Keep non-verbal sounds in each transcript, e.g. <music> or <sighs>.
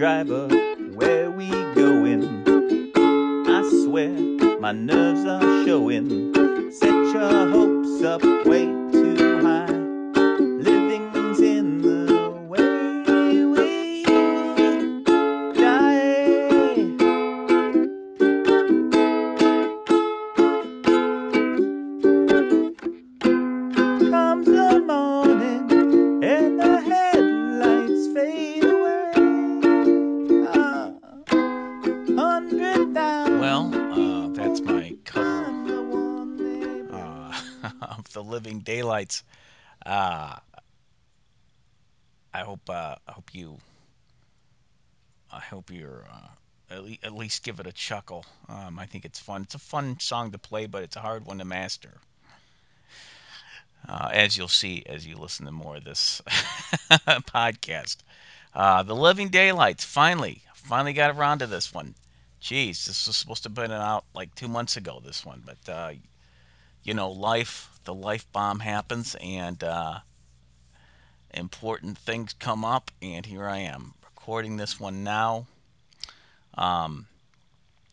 driver, where we going? I swear my nerves are showing. Set your hopes up way you I hope you're uh, at, le- at least give it a chuckle. Um, I think it's fun. It's a fun song to play, but it's a hard one to master. Uh, as you'll see as you listen to more of this <laughs> podcast. Uh, the Living Daylights finally finally got around to this one. Jeez, this was supposed to have been out like two months ago. This one, but uh, you know, life, the life bomb happens, and uh, important things come up, and here I am recording this one now. Um,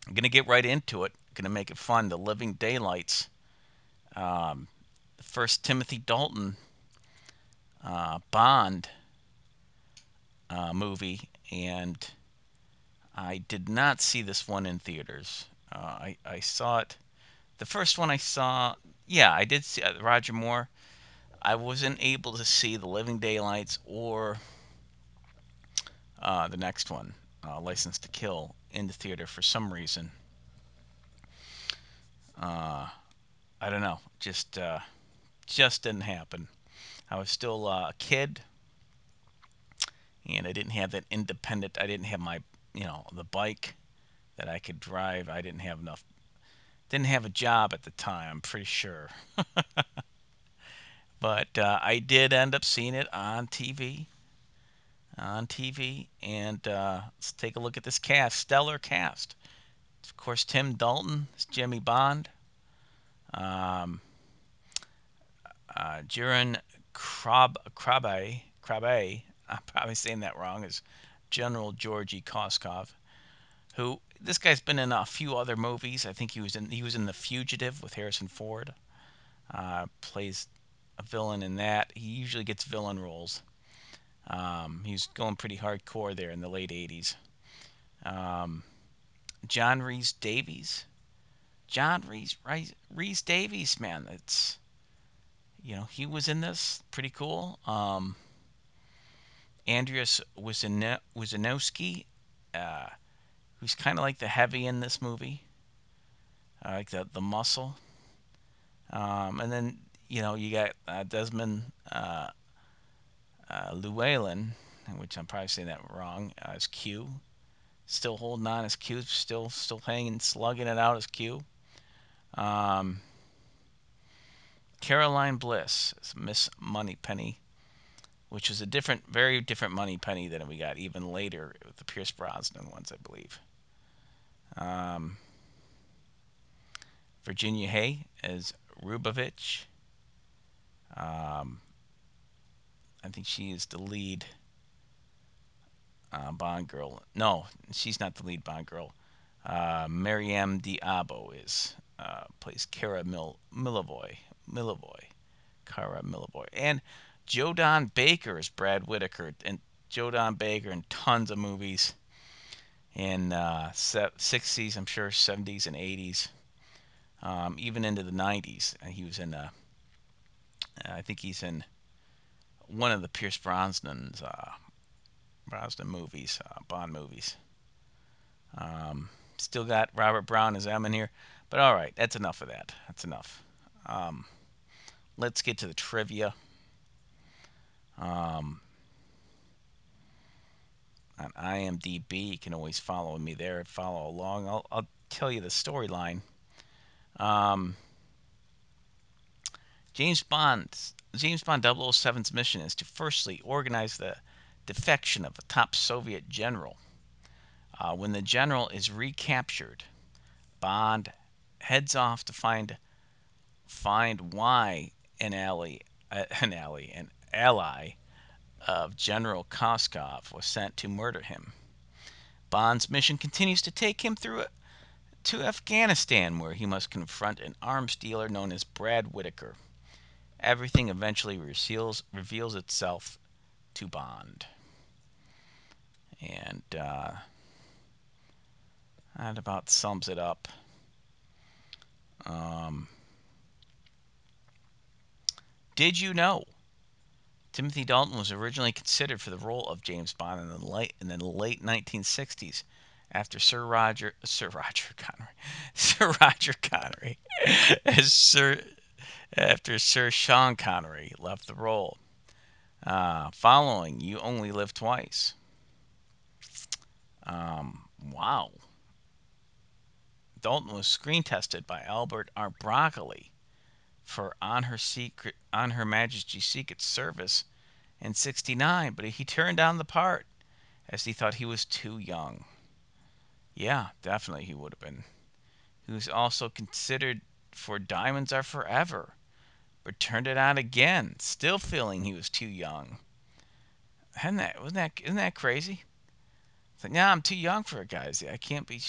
I'm gonna get right into it. Gonna make it fun. The Living Daylights. Um, first Timothy Dalton uh, Bond uh, movie, and I did not see this one in theaters. Uh, I I saw it. The first one I saw, yeah, I did see uh, Roger Moore. I wasn't able to see The Living Daylights or uh, the next one, uh, License to Kill, in the theater for some reason. Uh, I don't know, just uh, just didn't happen. I was still uh, a kid, and I didn't have that independent. I didn't have my, you know, the bike that I could drive. I didn't have enough. Didn't have a job at the time. I'm pretty sure. <laughs> but uh, I did end up seeing it on TV. On TV, and uh, let's take a look at this cast. Stellar cast. Of course, Tim Dalton is Jimmy Bond. Um, uh, Jeroen Krab, Krabe, Krabe, <laughs> I'm probably saying that wrong, is General Georgy Koskov, who this guy's been in a few other movies. I think he was in he was in The Fugitive with Harrison Ford. Uh, plays a villain in that. He usually gets villain roles. Um, he was going pretty hardcore there in the late 80s. Um, John Rhys Davies. John Rhys, Rhys Davies, man, that's you know he was in this pretty cool. Um, Andreas Wizan- Wizanowski, uh, who's kind of like the heavy in this movie, uh, like the the muscle. Um, and then you know you got uh, Desmond uh, uh, Llewellyn, which I'm probably saying that wrong, uh, as Q. Still holding on as Q, still still hanging, slugging it out as Q. Um, Caroline Bliss as Miss Moneypenny, which is a different, very different Moneypenny than we got even later with the Pierce Brosnan ones, I believe. Um, Virginia Hey as Rubavitch. Um, I think she is the lead uh, Bond girl. No, she's not the lead Bond girl. Uh, Maryam d'Abo is uh, plays Kara Mil-. Milavoy. Kara Milavoy. And Joe Don Baker is Brad Whitaker. And Joe Don Baker in tons of movies in uh, 60s, I'm sure 70s and 80s, um, even into the 90s. And He was in, uh, I think he's in one of the Pierce Brosnan's uh, Brosnan movies, uh, Bond movies. Um, still got Robert Brown as M in here, but all right, that's enough of that. That's enough. Um, let's get to the trivia. Um, on IMDb, you can always follow me there. Follow along. I'll, I'll tell you the storyline. Um, James Bond, James Bond 007's mission is to firstly organize the defection of a top Soviet general. Uh, when the general is recaptured, Bond heads off to find find why an ally, uh, <laughs> an ally, an ally of General Koskov was sent to murder him. Bond's mission continues to take him through to Afghanistan, where he must confront an arms dealer known as Brad Whitaker. Everything eventually reveals, reveals itself to Bond. And uh, that about sums it up. Um, did you know Timothy Dalton was originally considered for the role of James Bond in the late in the late 1960s after Sir Roger Sir Roger Connery <laughs> Sir Roger Connery <laughs> as Sir after Sir Sean Connery left the role. Uh, following You Only Live Twice. Um, wow. Dalton was screen tested by Albert R. Broccoli for On Her Secret On Her Majesty's Secret Service in 69, but he turned down the part as he thought he was too young. Yeah, definitely he would have been. He was also considered for Diamonds Are Forever, but turned it out again, still feeling he was too young. Hadn't that wasn't that isn't that crazy? It's like, nah, I'm too young for it, guys. I can't be.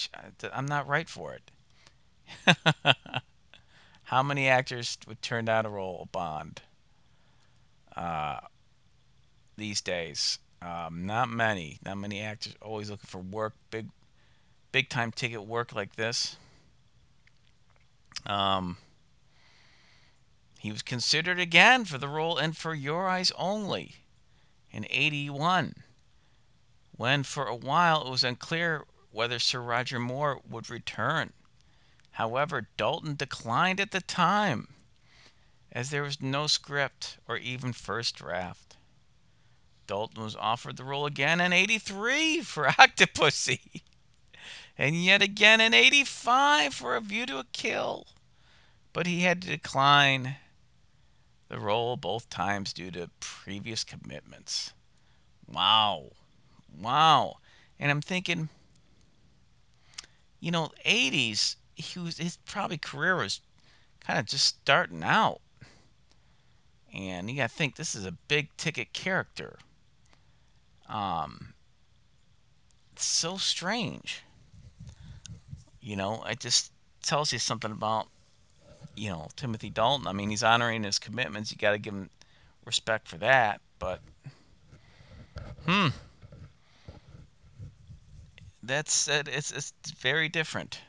I'm not right for it. <laughs> How many actors would turn down a role Bond uh, these days? Um, not many. Not many actors. Always looking for work, big, big time ticket work like this. Um, he was considered again for the role in For Your Eyes Only in 81, when for a while it was unclear whether Sir Roger Moore would return. However, Dalton declined at the time, as there was no script or even first draft. Dalton was offered the role again in 83 for <laughs> Octopussy, and yet again in 85 for A View to a Kill, but he had to decline the role both times due to previous commitments. Wow. Wow. And I'm thinking, you know, 80s, he was his probably career was kind of just starting out. And you got to think this is a big ticket character. Um, it's so strange. You know, it just tells you something about, you know, Timothy Dalton. I mean, he's honoring his commitments. You got to give him respect for that. But, hmm, that's it's it's very different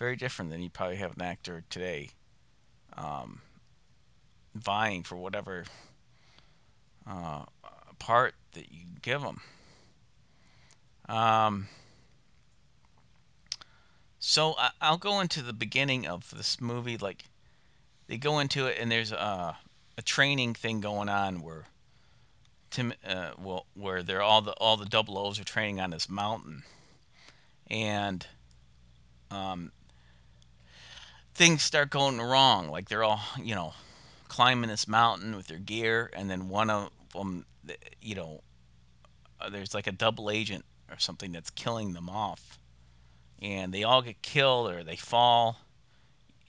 very different than you probably have an actor today um, vying for whatever uh, part that you give them. Um, so I, will go into the beginning of this movie. Like they go into it, and there's a, a training thing going on where Tim, uh, well, where they're all the all the double O's are training on this mountain, and um, things start going wrong. Like they're all, you know, climbing this mountain with their gear, and then one of them, you know, uh, there's like a double agent or something that's killing them off, and they all get killed or they fall,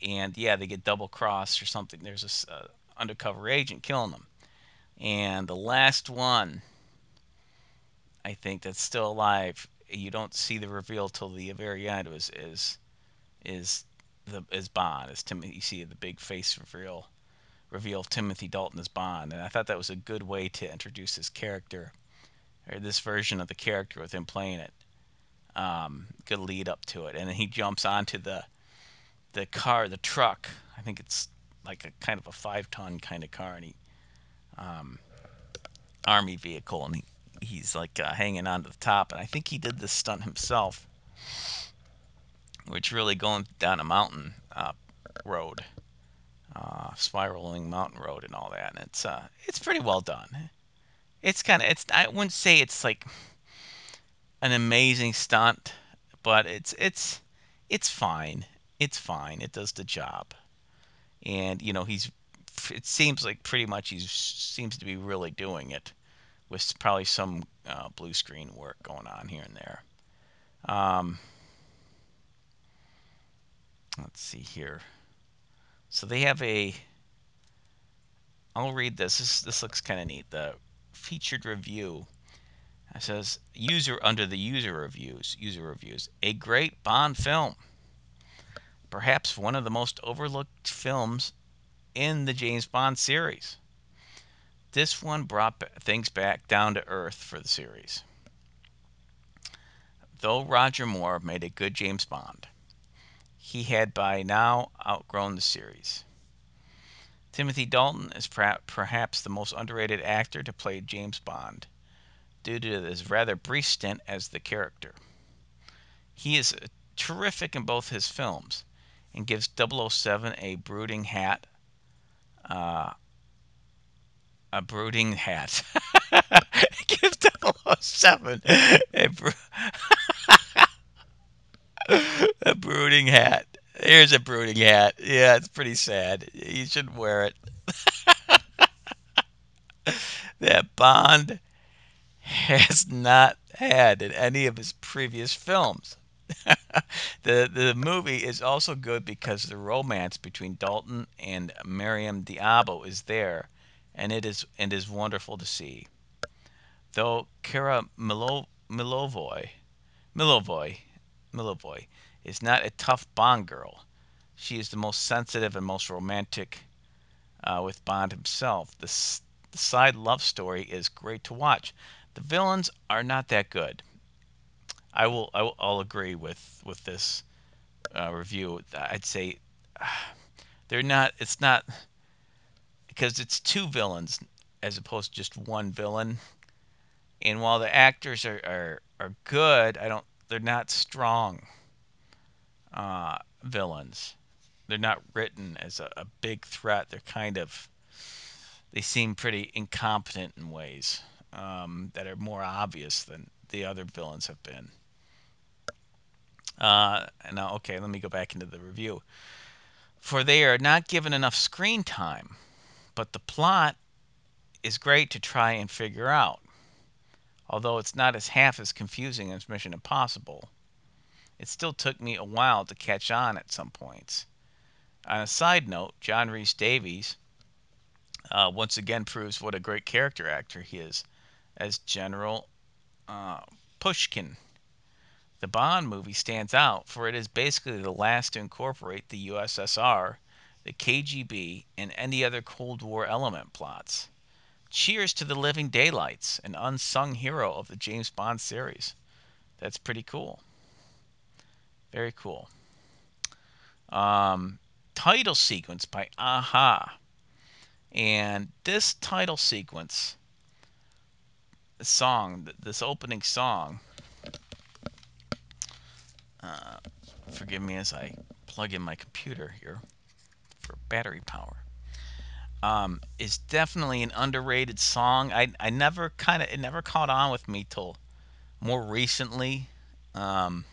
and yeah, they get double crossed or something. There's this uh, undercover agent killing them, and the last one, I think that's still alive. You don't see the reveal till the very end. Was is is the as Bond is Timothy. You see the big face reveal reveal of Timothy Dalton as Bond, and I thought that was a good way to introduce his character or this version of the character with him playing it. Um, good lead up to it, and then he jumps onto the the car, the truck. I think it's like a kind of a five ton kind of car, and he um, army vehicle, and he, he's like uh, hanging onto the top. And I think he did this stunt himself which really going down a mountain uh, road, uh, spiraling mountain road and all that. And it's uh, it's pretty well done. It's kind of it's I wouldn't say it's like an amazing stunt, but it's it's it's fine. It's fine. It does the job. And you know he's it seems like pretty much he seems to be really doing it with probably some uh, blue screen work going on here and there. Um, let's see here. So they have a. I'll read this. This this looks kind of neat. The featured review. It says user under the user reviews. User reviews. A great Bond film. Perhaps one of the most overlooked films in the James Bond series. This one brought things back down to earth for the series. Though Roger Moore made a good James Bond, he had by now outgrown the series. Timothy Dalton is perhaps the most underrated actor to play James Bond due to his rather brief stint as the character. He is terrific in both his films and gives 007 a brooding hat. Uh, a brooding hat. <laughs> gives 007 a, bro- <laughs> a brooding hat. Here's a brooding hat. Yeah, it's pretty sad. You shouldn't wear it. <laughs> that Bond has not had in any of his previous films. <laughs> the the movie is also good because the romance between Dalton and Maryam d'Abo is there, and it is and is wonderful to see. Though Kara Milo, Milovoy, Milovoy, Milovoy is not a tough Bond girl, she is the most sensitive and most romantic uh, with Bond himself. The, the side love story is great to watch. The villains are not that good. I will. I will I'll agree with with this uh, review. I'd say uh, <sighs> they're not. It's not because it's two villains as opposed to just one villain. And while the actors are are, are good, I don't. They're not strong uh, villains. They're not written as a, a big threat. They're kind of. They seem pretty incompetent in ways um, that are more obvious than the other villains have been. Uh, now, okay, let me go back into the review. For they are not given enough screen time, but the plot is great to try and figure out. Although it's not as half as confusing as Mission Impossible, it still took me a while to catch on at some points. On a side note, John Rhys Davies uh, once again proves what a great character actor he is as General uh, Pushkin the Bond movie stands out for it is basically the last to incorporate the USSR, the KGB, and any other Cold War element plots. Cheers to the Living Daylights, an unsung hero of the James Bond series. That's pretty cool. Very cool. Um, title sequence by a-ha. And this title sequence, song, this opening song, uh, forgive me as I plug in my computer here for battery power. Um, is definitely an underrated song. I, I never kind of it never caught on with me till more recently, um,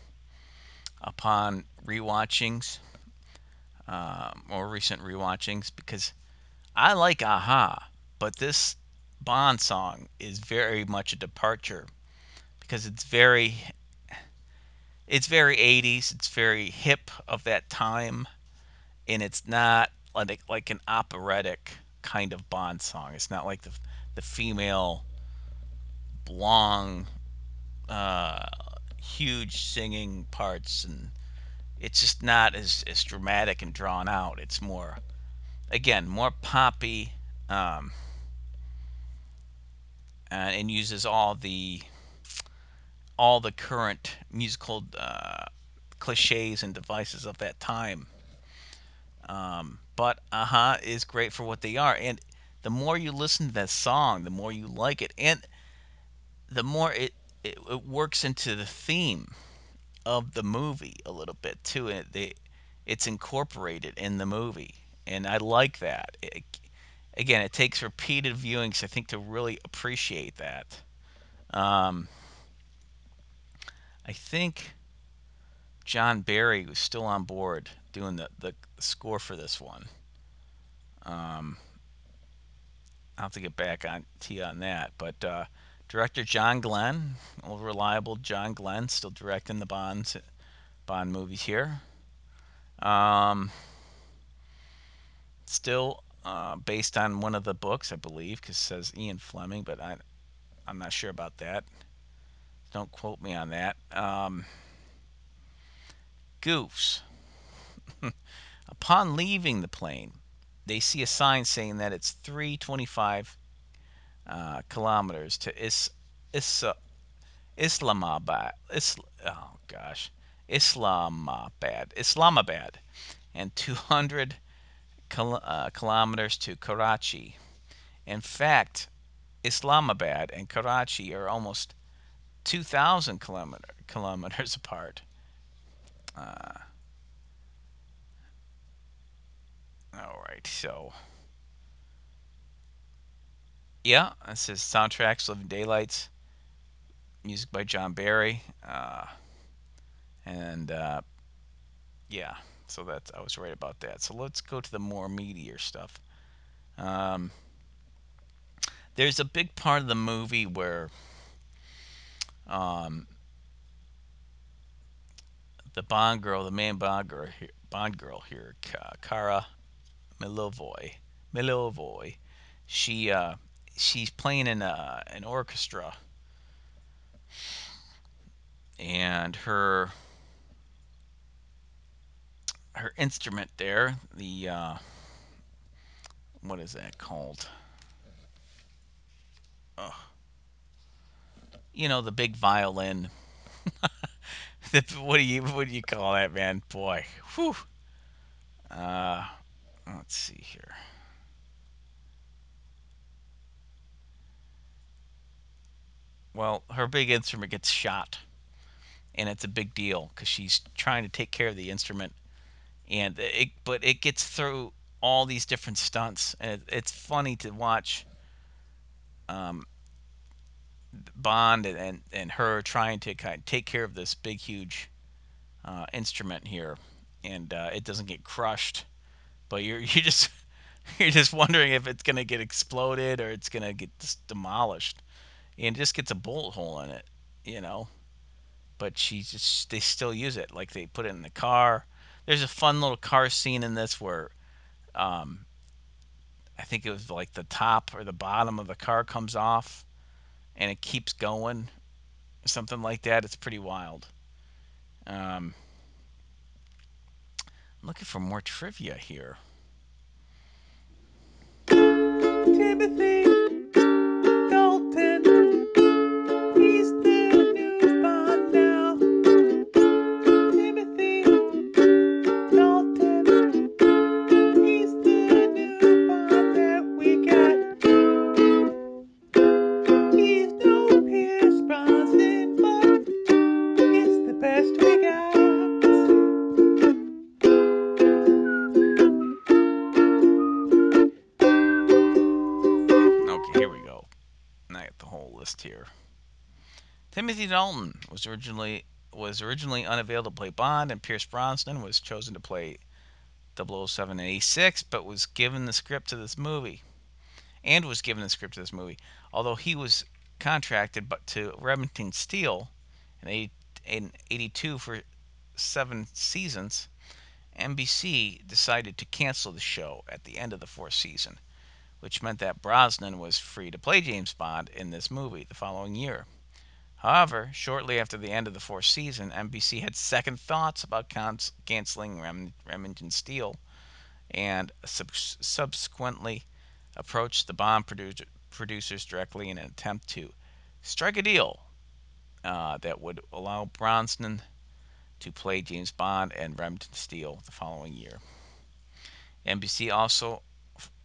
upon rewatchings, uh, more recent rewatchings because I like a-ha, but this Bond song is very much a departure because it's very it's very 80s. It's very hip of that time, and it's not like like an operatic kind of Bond song. It's not like the the female long, uh, huge singing parts, and it's just not as as dramatic and drawn out. It's more, again, more poppy. Um, and uses all the all the current musical uh, cliches and devices of that time. Um, but a-ha is great for what they are, and the more you listen to that song, the more you like it, and the more it it, it works into the theme of the movie a little bit too. They, it's incorporated in the movie, and I like that. It, again, it takes repeated viewings, I think, to really appreciate that. Um, I think John Barry was still on board doing the, the score for this one. Um, I'll have to get back on to you on that. But uh, director John Glenn, old reliable John Glenn, still directing the Bonds, Bond movies here. Um, still uh, based on one of the books, I believe, because it says Ian Fleming, but I, I'm not sure about that. Don't quote me on that. Um, goofs. <laughs> Upon leaving the plane, they see a sign saying that it's 325 uh, kilometers to Is, Is, Islamabad. Isl- oh gosh, Islamabad. Islamabad, and 200 kil- uh, kilometers to Karachi. In fact, Islamabad and Karachi are almost 2,000 kilometer, kilometers <laughs> apart. Uh, all right, so yeah, this is soundtracks, Living Daylights, music by John Barry, uh, and uh, yeah, so that's I was right about that. So let's go to the more meatier stuff. Um, there's a big part of the movie where um, the Bond girl, the main Bond girl here, Bond girl here, Kara Milovoy, Milovoy, she uh, she's playing in a, an orchestra, and her her instrument there, the uh, what is that called? Oh, you know, the big violin. <laughs> what do you what do you call that, man? Boy, whew. Uh, let's see here. Well, her big instrument gets shot, and it's a big deal because she's trying to take care of the instrument, and it but it gets through all these different stunts, and it, it's funny to watch. Um, Bond and, and, her trying to kind of take care of this big, huge uh, instrument here, and uh, it doesn't get crushed, but you're <laughs> you just you're just wondering if it's gonna get exploded or it's gonna get demolished, and it just gets a bullet hole in it, you know. But she just they still use it like they put it in the car. There's a fun little car scene in this where um, I think it was like the top or the bottom of the car comes off and it keeps going, something like that. It's pretty wild. Um, I'm looking for more trivia here. Timothy was originally was originally unavailable to play Bond, and Pierce Brosnan was chosen to play 007 and 86, but was given the script to this movie, and was given the script to this movie. Although he was contracted, but to Remington Steele in, in 82 for seven seasons, NBC decided to cancel the show at the end of the fourth season, which meant that Brosnan was free to play James Bond in this movie the following year. However, shortly after the end of the fourth season, NBC had second thoughts about canceling Rem- Remington Steele and sub- subsequently approached the Bond produ- producers directly in an attempt to strike a deal uh, that would allow Brosnan to play James Bond and Remington Steele the following year. NBC also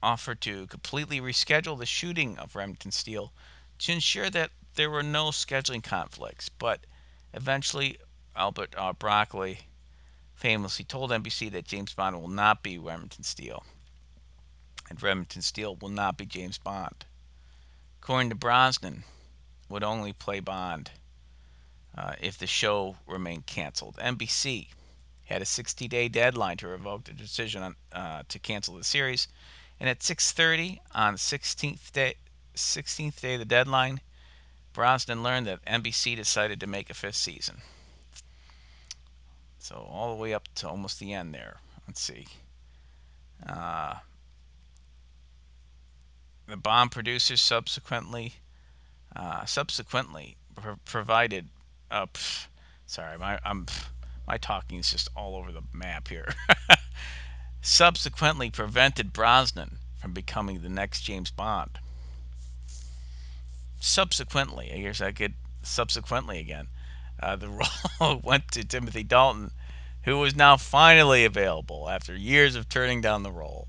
offered to completely reschedule the shooting of Remington Steele to ensure that there were no scheduling conflicts, but eventually Albert uh, Broccoli famously told NBC that James Bond will not be Remington Steele, and Remington Steele will not be James Bond. According to Brosnan, would only play Bond uh, if the show remained canceled. NBC had a 60-day deadline to revoke the decision on, uh, to cancel the series, and at 6:30 on the 16th day, 16th day of the deadline, Brosnan learned that NBC decided to make a fifth season. So all the way up to almost the end there. Let's see. Uh, the Bond producers subsequently, uh, subsequently, pro- provided. Uh, pff, sorry, my I'm my talking is just all over the map here. <laughs> Subsequently, prevented Brosnan from becoming the next James Bond. Subsequently, I guess I could subsequently again. Uh, the <laughs> role went to Timothy Dalton, who was now finally available after years of turning down the role.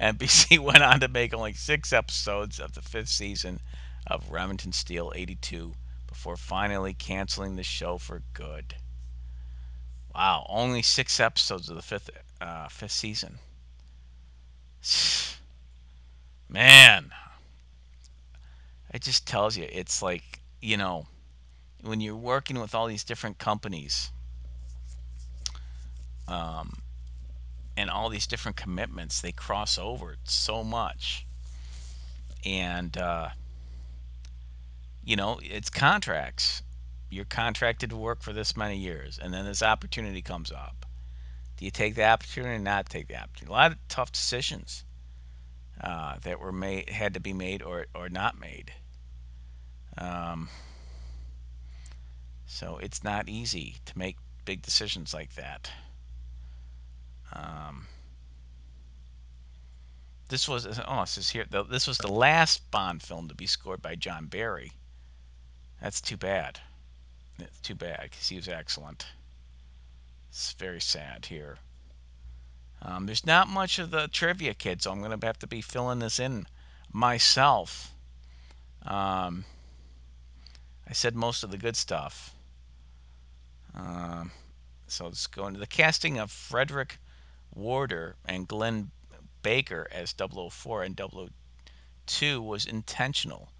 NBC <laughs> went on to make only six episodes of the fifth season of Remington Steele 82 before finally canceling the show for good. Wow, only six episodes of the fifth uh, fifth season. <sighs> Man, it just tells you it's like you know when you're working with all these different companies um, and all these different commitments, they cross over so much, and uh, you know it's contracts. You're contracted to work for this many years, and then this opportunity comes up. Do you take the opportunity or not take the opportunity? A lot of tough decisions uh, that were made, had to be made or or not made. Um, so it's not easy to make big decisions like that. Um, this was oh, this is here. This was the last Bond film to be scored by John Barry. That's too bad. It's too bad because he was excellent. It's very sad here. Um, there's not much of the trivia kid, so I'm going to have to be filling this in myself. Um, I said most of the good stuff. Um, so let's go into the casting of Frederick Warder and Glyn Baker as 004 and 002 was intentional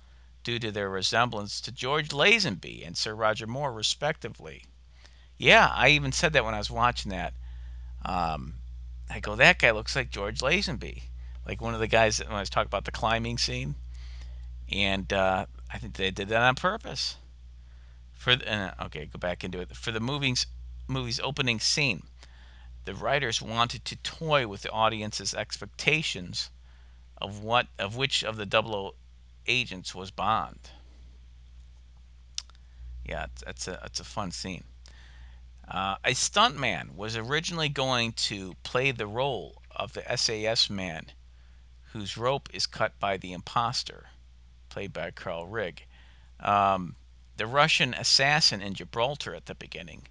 due to their resemblance to George Lazenby and Sir Roger Moore, respectively. Yeah, I even said that when I was watching that. Um, I go, that guy looks like George Lazenby, like one of the guys that, when I was talking about the climbing scene, and uh, I think they did that on purpose. For the, uh, okay, go back into it. For the movie's movie's opening scene, the writers wanted to toy with the audience's expectations of what of which of the double agents was Bond. Yeah, that's a that's a fun scene. Uh, a stuntman was originally going to play the role of the SAS man whose rope is cut by the impostor, played by Carl Rigg. Um, the Russian assassin in Gibraltar at the beginning.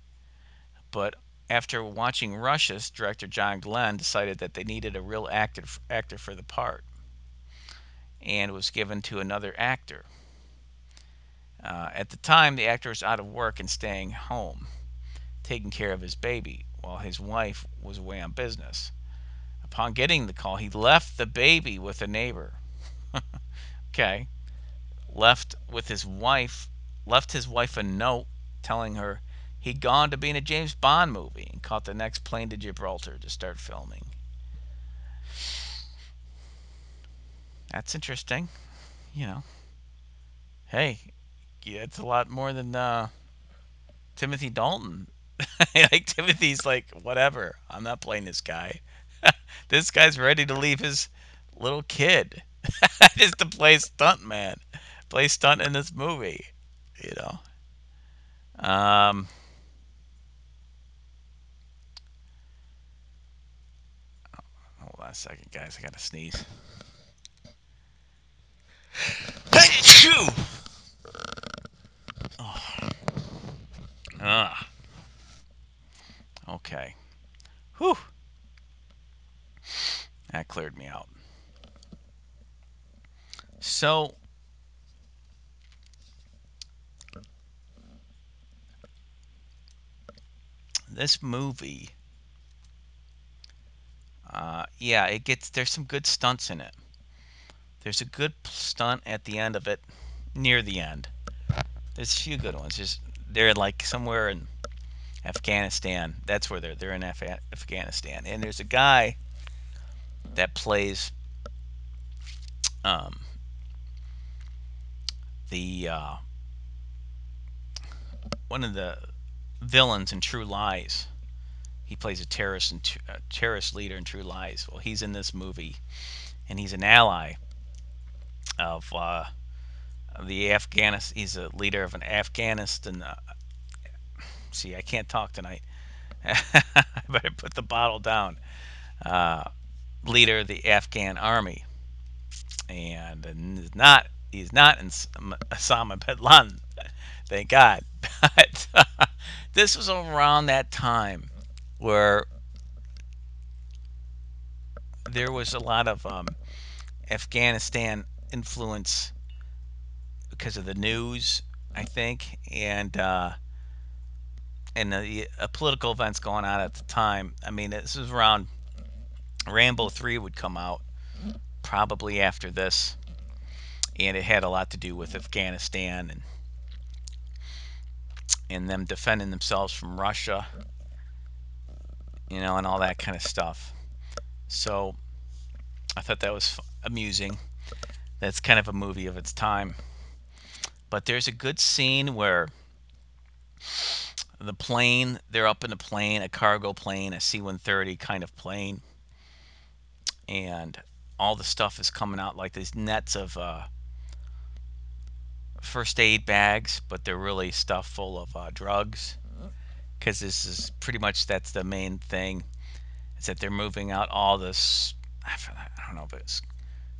But after watching Rushes, director John Glenn decided that they needed a real actor, actor for the part and was given to another actor. Uh, at the time, the actor was out of work and staying home, taking care of his baby, while his wife was away on business. Upon getting the call, he left the baby with a neighbor. <laughs> okay. Left with his wife, left his wife a note telling her he'd gone to be in a James Bond movie and caught the next plane to Gibraltar to start filming. That's interesting. You know, hey, yeah, it's a lot more than uh, Timothy Dalton. <laughs> like Timothy's like, whatever. I'm not playing this guy. <laughs> this guy's ready to leave his little kid <laughs> just to play stuntman, play stunt in this movie. You know. Um, hold on a second, guys. I gotta sneeze. oh. Ah. Okay. Whew. That cleared me out. So, this movie, uh, yeah, it gets there's some good stunts in it. There's a good stunt at the end of it, near the end. There's a few good ones. Just they're like somewhere in Afghanistan. That's where they're they're in Af- Afghanistan, and there's a guy that plays um, the uh, one of the villains in True Lies. He plays a terrorist and terrorist leader in True Lies. Well, he's in this movie, and he's an ally of uh, the Afghanistan. He's a leader of an Afghanistan. Uh, see, I can't talk tonight. <laughs> I better put the bottle down. Uh, leader of the Afghan army, and is not he's not in Osama bin Laden, thank God. <laughs> But <laughs> this was around that time where there was a lot of um, Afghanistan influence because of the news, I think, and uh, and the uh, political events going on at the time. I mean, this was around Rambo three would come out probably after this, and it had a lot to do with Afghanistan and and them defending themselves from Russia, you know, and all that kind of stuff. So I thought that was amusing. That's kind of a movie of its time. But there's a good scene where the plane, they're up in a plane, a cargo plane, a C 130 kind of plane, and all the stuff is coming out like these nets of uh, first aid bags, but they're really stuff full of uh, drugs. Because this is pretty much that's the main thing, is that they're moving out all this. I don't know if it's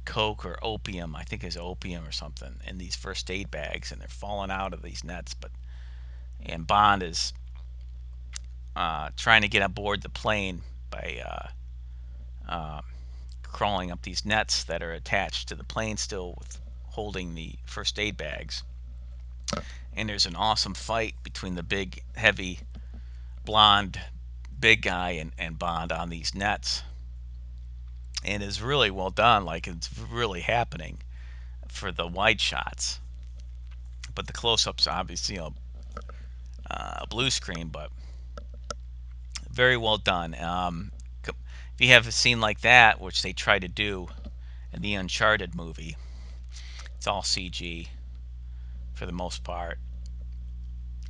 coke or opium. I think it's opium or something in these first aid bags, and they're falling out of these nets. But and Bond is uh, trying to get aboard the plane by uh, uh, crawling up these nets that are attached to the plane still with holding the first aid bags. And there's an awesome fight between the big, heavy, blonde, big guy and, and Bond on these nets. And is really well done, like it's really happening for the wide shots. But the close ups, obviously, know, uh, a blue screen, but very well done. Um, if you have a scene like that, which they try to do in the Uncharted movie, it's all CG for the most part,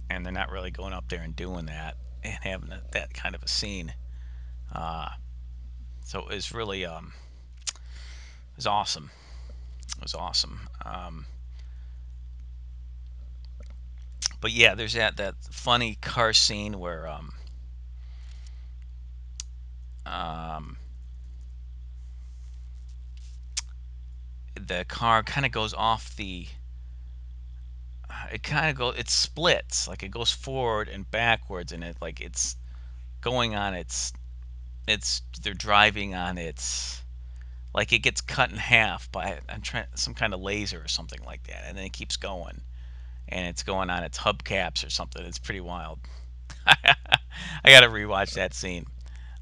and they're not really going up there and doing that and having that, that kind of a scene. Uh, so it was really um, it was awesome. It was awesome. Um, but yeah, there's that that funny car scene where um, um, the car kind of goes off the it kind of goes it splits like it goes forward and backwards and it like it's going on its it's they're driving on its like it gets cut in half by I'm trying some kind of laser or something like that and then it keeps going and it's going on its hubcaps or something. It's pretty wild. <laughs> I gotta rewatch that scene.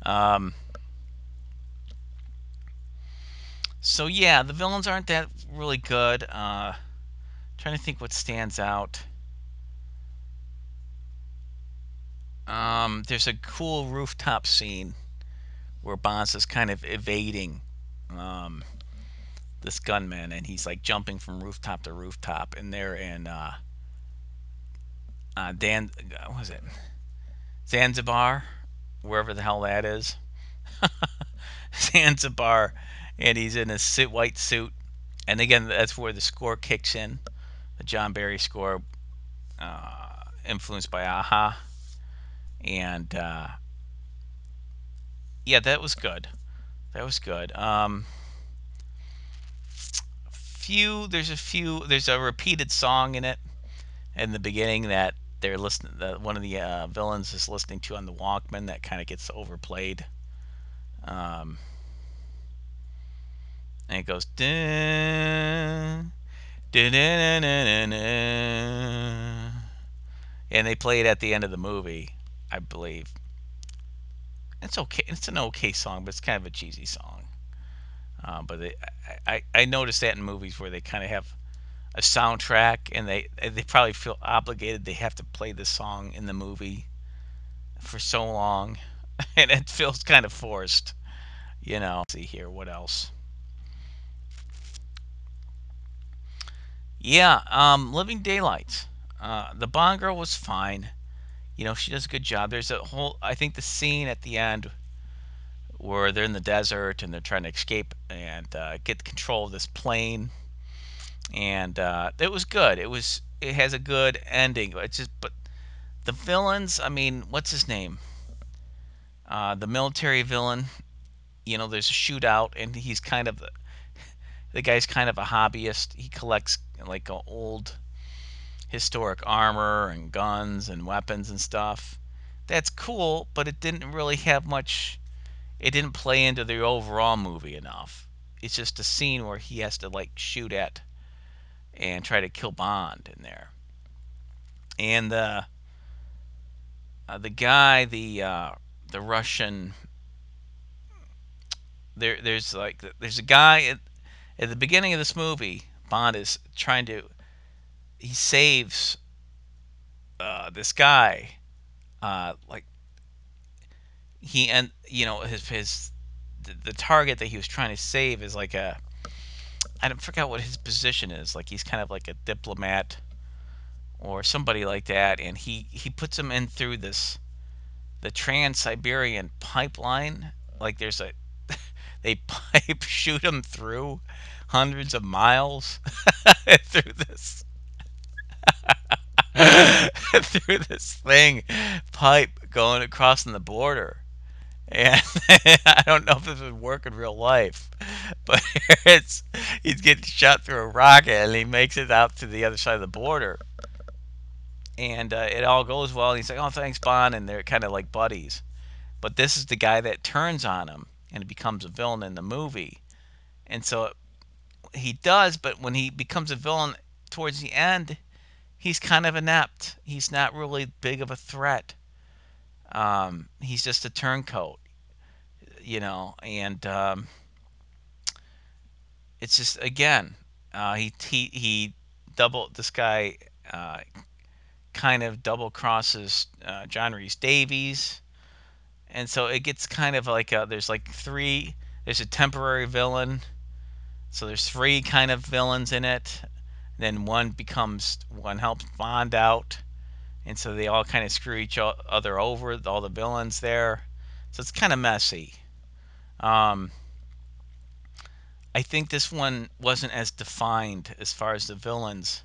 Um, so yeah, the villains aren't that really good. Uh, trying to think what stands out. Um, there's a cool rooftop scene where Bonds is kind of evading um, this gunman, and he's like jumping from rooftop to rooftop, and they're in uh, uh, Dan, what was it Zanzibar, wherever the hell that is. <laughs> Zanzibar, and he's in a suit, white suit. And again, that's where the score kicks in, the John Barry score, uh, influenced by a-ha. And uh, yeah, that was good. That was good. Um, few, there's a few, there's a repeated song in it in the beginning that they're listening. The, one of the uh, villains is listening to on the Walkman that kind of gets overplayed. Um, and it goes and they play it at the end of the movie, I believe. It's okay. It's an okay song, but it's kind of a cheesy song. Uh, but they, I, I noticed that in movies where they kind of have a soundtrack and they they probably feel obligated they have to play the song in the movie for so long and it feels kind of forced you know see here what else Yeah, um, Living Daylights. Uh, the Bond girl was fine. You know, she does a good job. There's a whole, I think the scene at the end where they're in the desert and they're trying to escape and uh, get control of this plane and uh, it was good. It was it has a good ending. It's just but the villains. I mean, what's his name? Uh, the military villain. You know, there's a shootout, and he's kind of the guy's kind of a hobbyist. He collects like old historic armor and guns and weapons and stuff. That's cool, but it didn't really have much. It didn't play into the overall movie enough. It's just a scene where he has to like shoot at and try to kill Bond in there. And the uh, the guy, the uh, the Russian, there there's like there's a guy at, the beginning of this movie. Bond is trying to he saves uh, this guy, uh, like he and you know his his the, target that he was trying to save is like a I don't forget what his position is. Like he's kind of like a diplomat or somebody like that, and he he puts him in through this the Trans-Siberian pipeline. Like there's a they <laughs> pipe shoot him through hundreds of miles <laughs> through this <laughs> through this thing pipe going across the border and I don't know if this would work in real life, but it's he's getting shot through a rocket and he makes it out to the other side of the border, and uh, it all goes well. And he's like, "Oh, thanks, Bond," and they're kind of like buddies. But this is the guy that turns on him and becomes a villain in the movie, and so he does. But when he becomes a villain towards the end, he's kind of inept. He's not really big of a threat. Um, he's just a turncoat, you know, and um, it's just again, uh, he he he double this guy uh, kind of double crosses uh, John Rhys-Davies, and so it gets kind of like a, there's like three. There's a temporary villain, so there's three kind of villains in it. Then one becomes one helps Bond out and so they all kind of screw each other over, all the villains there. So it's kind of messy. Um, I think this one wasn't as defined as far as the villains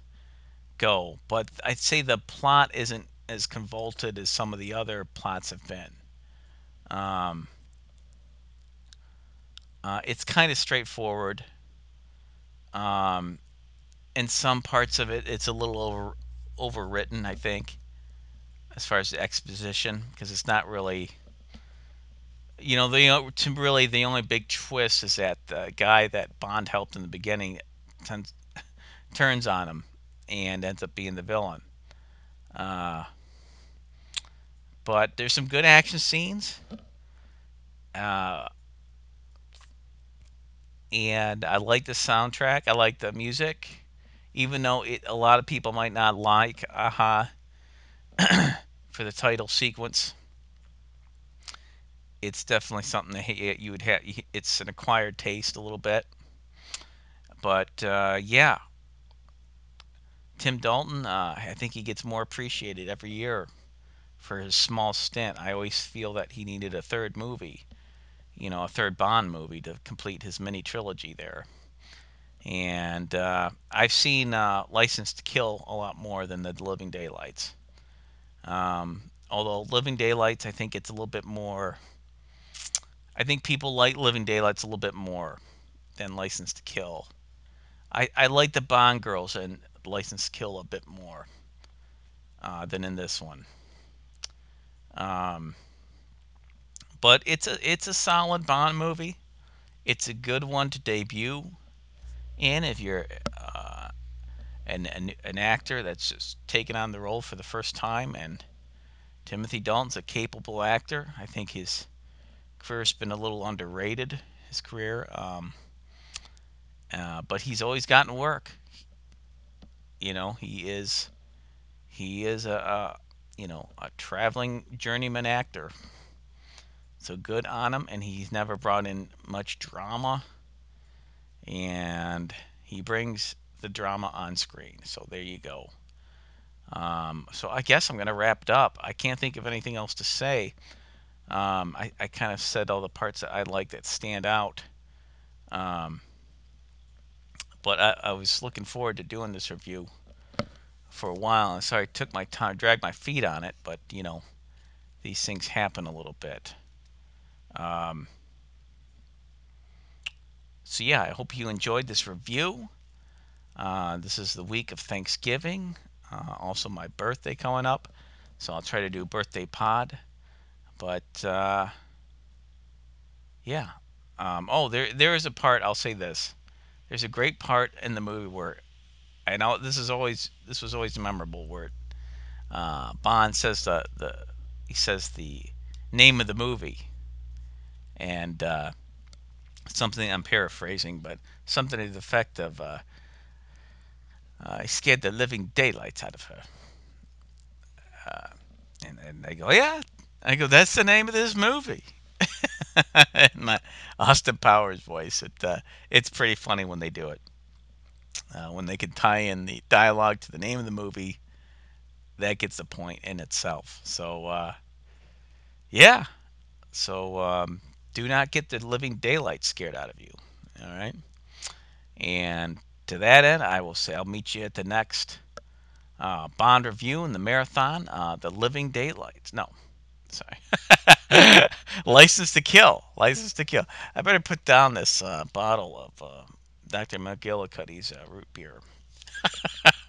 go, but I'd say the plot isn't as convoluted as some of the other plots have been. Um, uh, it's kind of straightforward. Um, in some parts of it, it's a little over overwritten, I think as far as the exposition because it's not really you know the to really the only big twist is that the guy that Bond helped in the beginning tends, <laughs> turns on him and ends up being the villain. Uh, but there's some good action scenes. Uh, and I like the soundtrack. I like the music, even though it, a lot of people might not like a-ha. <coughs> for the title sequence. It's definitely something that you would have. It's an acquired taste a little bit, but uh, yeah, Tim Dalton. Uh, I think he gets more appreciated every year for his small stint. I always feel that he needed a third movie, you know, a third Bond movie to complete his mini trilogy there. And uh, I've seen uh, License to Kill a lot more than The Living Daylights. Um, although Living Daylights, I think it's a little bit more. I think people like Living Daylights a little bit more than License to Kill. I, I like the Bond girls and License to Kill a bit more uh, than in this one. Um, but it's a it's a solid Bond movie. It's a good one to debut in if you're an, an, an actor that's just taken on the role for the first time. And Timothy Dalton's a capable actor. I think his career's been a little underrated, his career. Um, uh, but he's always gotten work. You know, he is he is a, a you know a traveling journeyman actor. So good on him, and he's never brought in much drama. And he brings the drama on screen. So there you go. Um, so I guess I'm going to wrap it up. I can't think of anything else to say. Um, I, I kind of said all the parts that I like that stand out. Um, but I, I was looking forward to doing this review for a while. And sorry, I took my time, dragged my feet on it, but you know, these things happen a little bit. Um, so yeah, I hope you enjoyed this review. Uh, this is the week of Thanksgiving, uh, also my birthday coming up, so I'll try to do a birthday pod. But uh, yeah, um, oh, there there is a part. I'll say this: there's a great part in the movie where, Know this is always this was always memorable, where uh, Bond says the the he says the name of the movie, and uh, something I'm paraphrasing, but something to the effect of uh, uh, he scared the living daylights out of her. Uh, and, and they go, yeah. I go, that's the name of this movie. <laughs> in my Austin Powers voice, it uh, it's pretty funny when they do it. Uh, when they can tie in the dialogue to the name of the movie, that gets the point in itself. So, uh, yeah. So, um, do not get the living daylight scared out of you. All right. And to that end, I will say I'll meet you at the next uh, Bond review in the marathon. Uh, the Living Daylights. No, sorry. <laughs> License to Kill. License to Kill. I better put down this uh, bottle of uh, Dr. McGillicuddy's uh, root beer.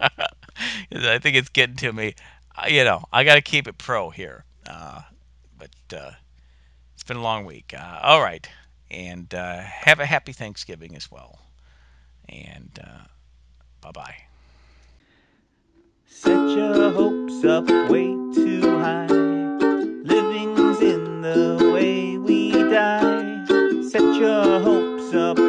<laughs> I think it's getting to me. Uh, you know, I got to keep it pro here. Uh, but uh, it's been a long week. Uh, all right. And uh, have a happy Thanksgiving as well. And bye bye. Set your hopes up way too high. Living's in the way we die. Set your hopes up